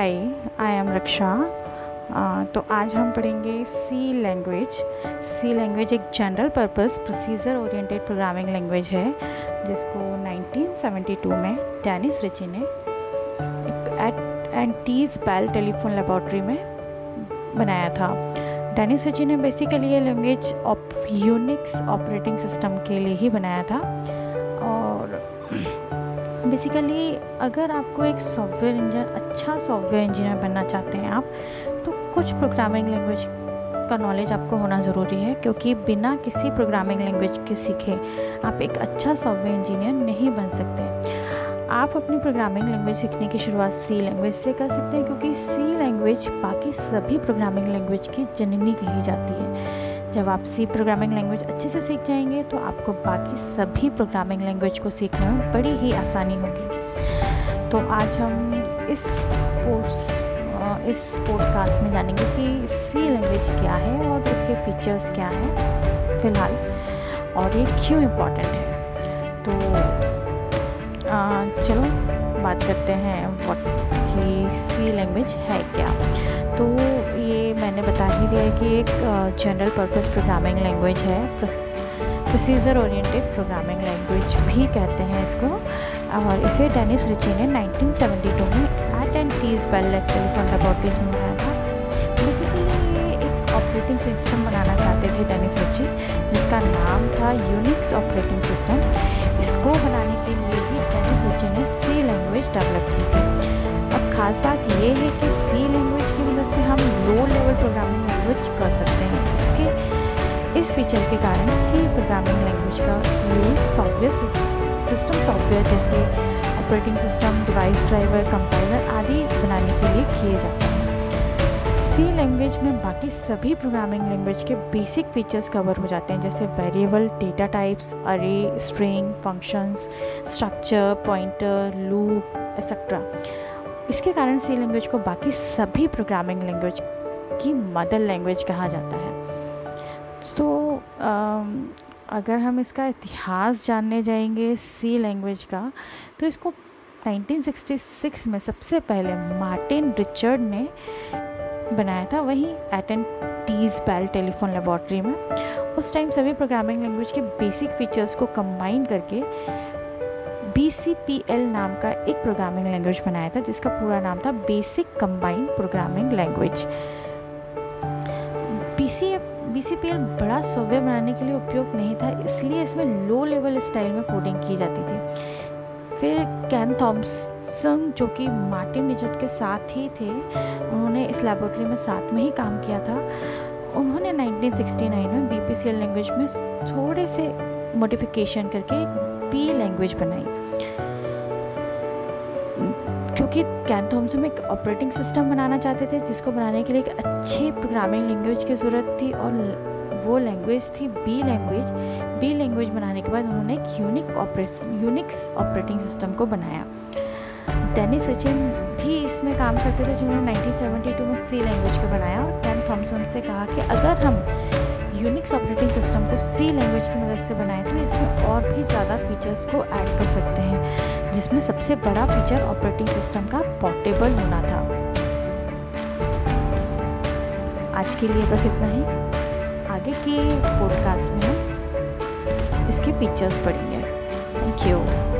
Hi I am रक्षा तो आज हम पढ़ेंगे सी लैंग्वेज सी लैंग्वेज एक general purpose procedure oriented programming language है, जिसको 1972 में डैनिस रिची ने एट एंटीज बेल टेलीफोन लेबॉर्ट्री में बनाया था। डैनिस रिची ने बेसिकली ये लैंग्वेज यूनिक्स ऑपरेटिंग सिस्टम के लिए ही बनाया था। और बेसिकली अगर आपको एक सॉफ्टवेयर इंजीनियर अच्छा सॉफ्टवेयर इंजीनियर बनना चाहते हैं आप तो कुछ प्रोग्रामिंग लैंग्वेज का नॉलेज आपको होना ज़रूरी है, क्योंकि बिना किसी प्रोग्रामिंग लैंग्वेज के सीखे आप एक अच्छा सॉफ्टवेयर इंजीनियर नहीं बन सकते। आप अपनी प्रोग्रामिंग लैंग्वेज सीखने की शुरुआत सी लैंग्वेज से कर सकते हैं, क्योंकि सी लैंग्वेज बाकी सभी प्रोग्रामिंग लैंग्वेज की जननी कही जाती है। जब आप सी प्रोग्रामिंग लैंग्वेज अच्छे से सीख जाएँगे तो आपको बाकी सभी प्रोग्रामिंग लैंग्वेज को सीखने में बड़ी ही आसानी होगी। तो आज हम इस कोर्स इस पॉडकास्ट में जानेंगे कि सी लैंग्वेज क्या है और इसके फीचर्स क्या हैं फ़िलहाल। और ये क्यों इम्पोर्टेंट है? तो आ, चलो बात करते हैं वट कि सी लैंग्वेज है क्या। तो ये मैंने बता ही दिया कि एक जनरल पर्पस प्रोग्रामिंग लैंग्वेज है। प्रोसीजर ओरिएंटेड प्रोग्रामिंग लैंग्वेज भी कहते हैं इसको। और इसे डेनिस रिची ने 1972 में eight and tease Bell telephone laboratories में बनाया था। बेसिकली ये एक ऑपरेटिंग सिस्टम बनाना चाहते थे डेनिस रिची जिसका नाम था यूनिक्स ऑपरेटिंग सिस्टम इसको बनाने के लिए ही डेनिस रिची ने सी लैंग्वेज डेवलप की थी। अब खास बात ये है कि सी लैंग्वेज की मदद से हम लो लेवल प्रोग्रामिंग लैंग्वेज कर सकते इस फीचर के कारण सी प्रोग्रामिंग लैंग्वेज का यूज़ सॉफ्टवेयर सिस्टम सॉफ्टवेयर जैसे operating system device driver compiler आदि बनाने के लिए किए जाते हैं। सी लैंग्वेज में बाकी सभी प्रोग्रामिंग लैंग्वेज के बेसिक फीचर्स कवर हो जाते हैं, जैसे variable data types array string functions structure pointer loop etcetera इसके कारण सी लैंग्वेज को बाकी सभी प्रोग्रामिंग लैंग्वेज की मदर लैंग्वेज कहा जाता है। अगर हम इसका इतिहास जानने जाएँगे सी लैंग्वेज का तो इसको 1966 में सबसे पहले मार्टिन रिचर्ड ने बनाया था, वहीं एटन टीज बेल टेलीफोन लेबॉर्ट्री में। उस टाइम सभी प्रोग्रामिंग लैंग्वेज के बेसिक फीचर्स को कंबाइन करके बीसीपीएल नाम का एक प्रोग्रामिंग लैंग्वेज बनाया था, जिसका पूरा नाम था basic combined programming language. B BCPL बड़ा सॉफ्टवेयर बनाने के लिए उपयोग नहीं था, इसलिए इसमें लो लेवल स्टाइल में कोडिंग की जाती थी। फिर कैन थॉम्सन जो कि मार्टिन रिचर्ड के साथ ही थे, उन्होंने इस लेबोरेटरी में साथ में ही काम किया था। उन्होंने 1969 में बी पी लैंग्वेज में थोड़े से मॉडिफिकेशन करके पी लैंग्वेज बनाई क्योंकि कैन थॉम्सन एक ऑपरेटिंग सिस्टम बनाना चाहते थे, जिसको बनाने के लिए एक अच्छे प्रोग्रामिंग लैंग्वेज की ज़रूरत थी और वो लैंग्वेज थी बी लैंग्वेज बी लैंग्वेज बनाने के बाद उन्होंने एक unique operation Unix operating system को बनाया। डेनिस सचिन भी इसमें काम करते थे, जिन्होंने 1972 में सी लैंग्वेज को बनाया और कैन थॉम्सन से कहा कि अगर हम यूनिक्स ऑपरेटिंग सिस्टम को सी लैंग्वेज की मदद से बनाए तो इसमें और भी ज़्यादा फीचर्स को ऐड कर सकते हैं, जिसमें सबसे बड़ा फीचर ऑपरेटिंग सिस्टम का पोर्टेबल होना था। आज के लिए बस इतना ही। आगे के पॉडकास्ट में हम इसके फीचर्स पढ़ेंगे। Thank you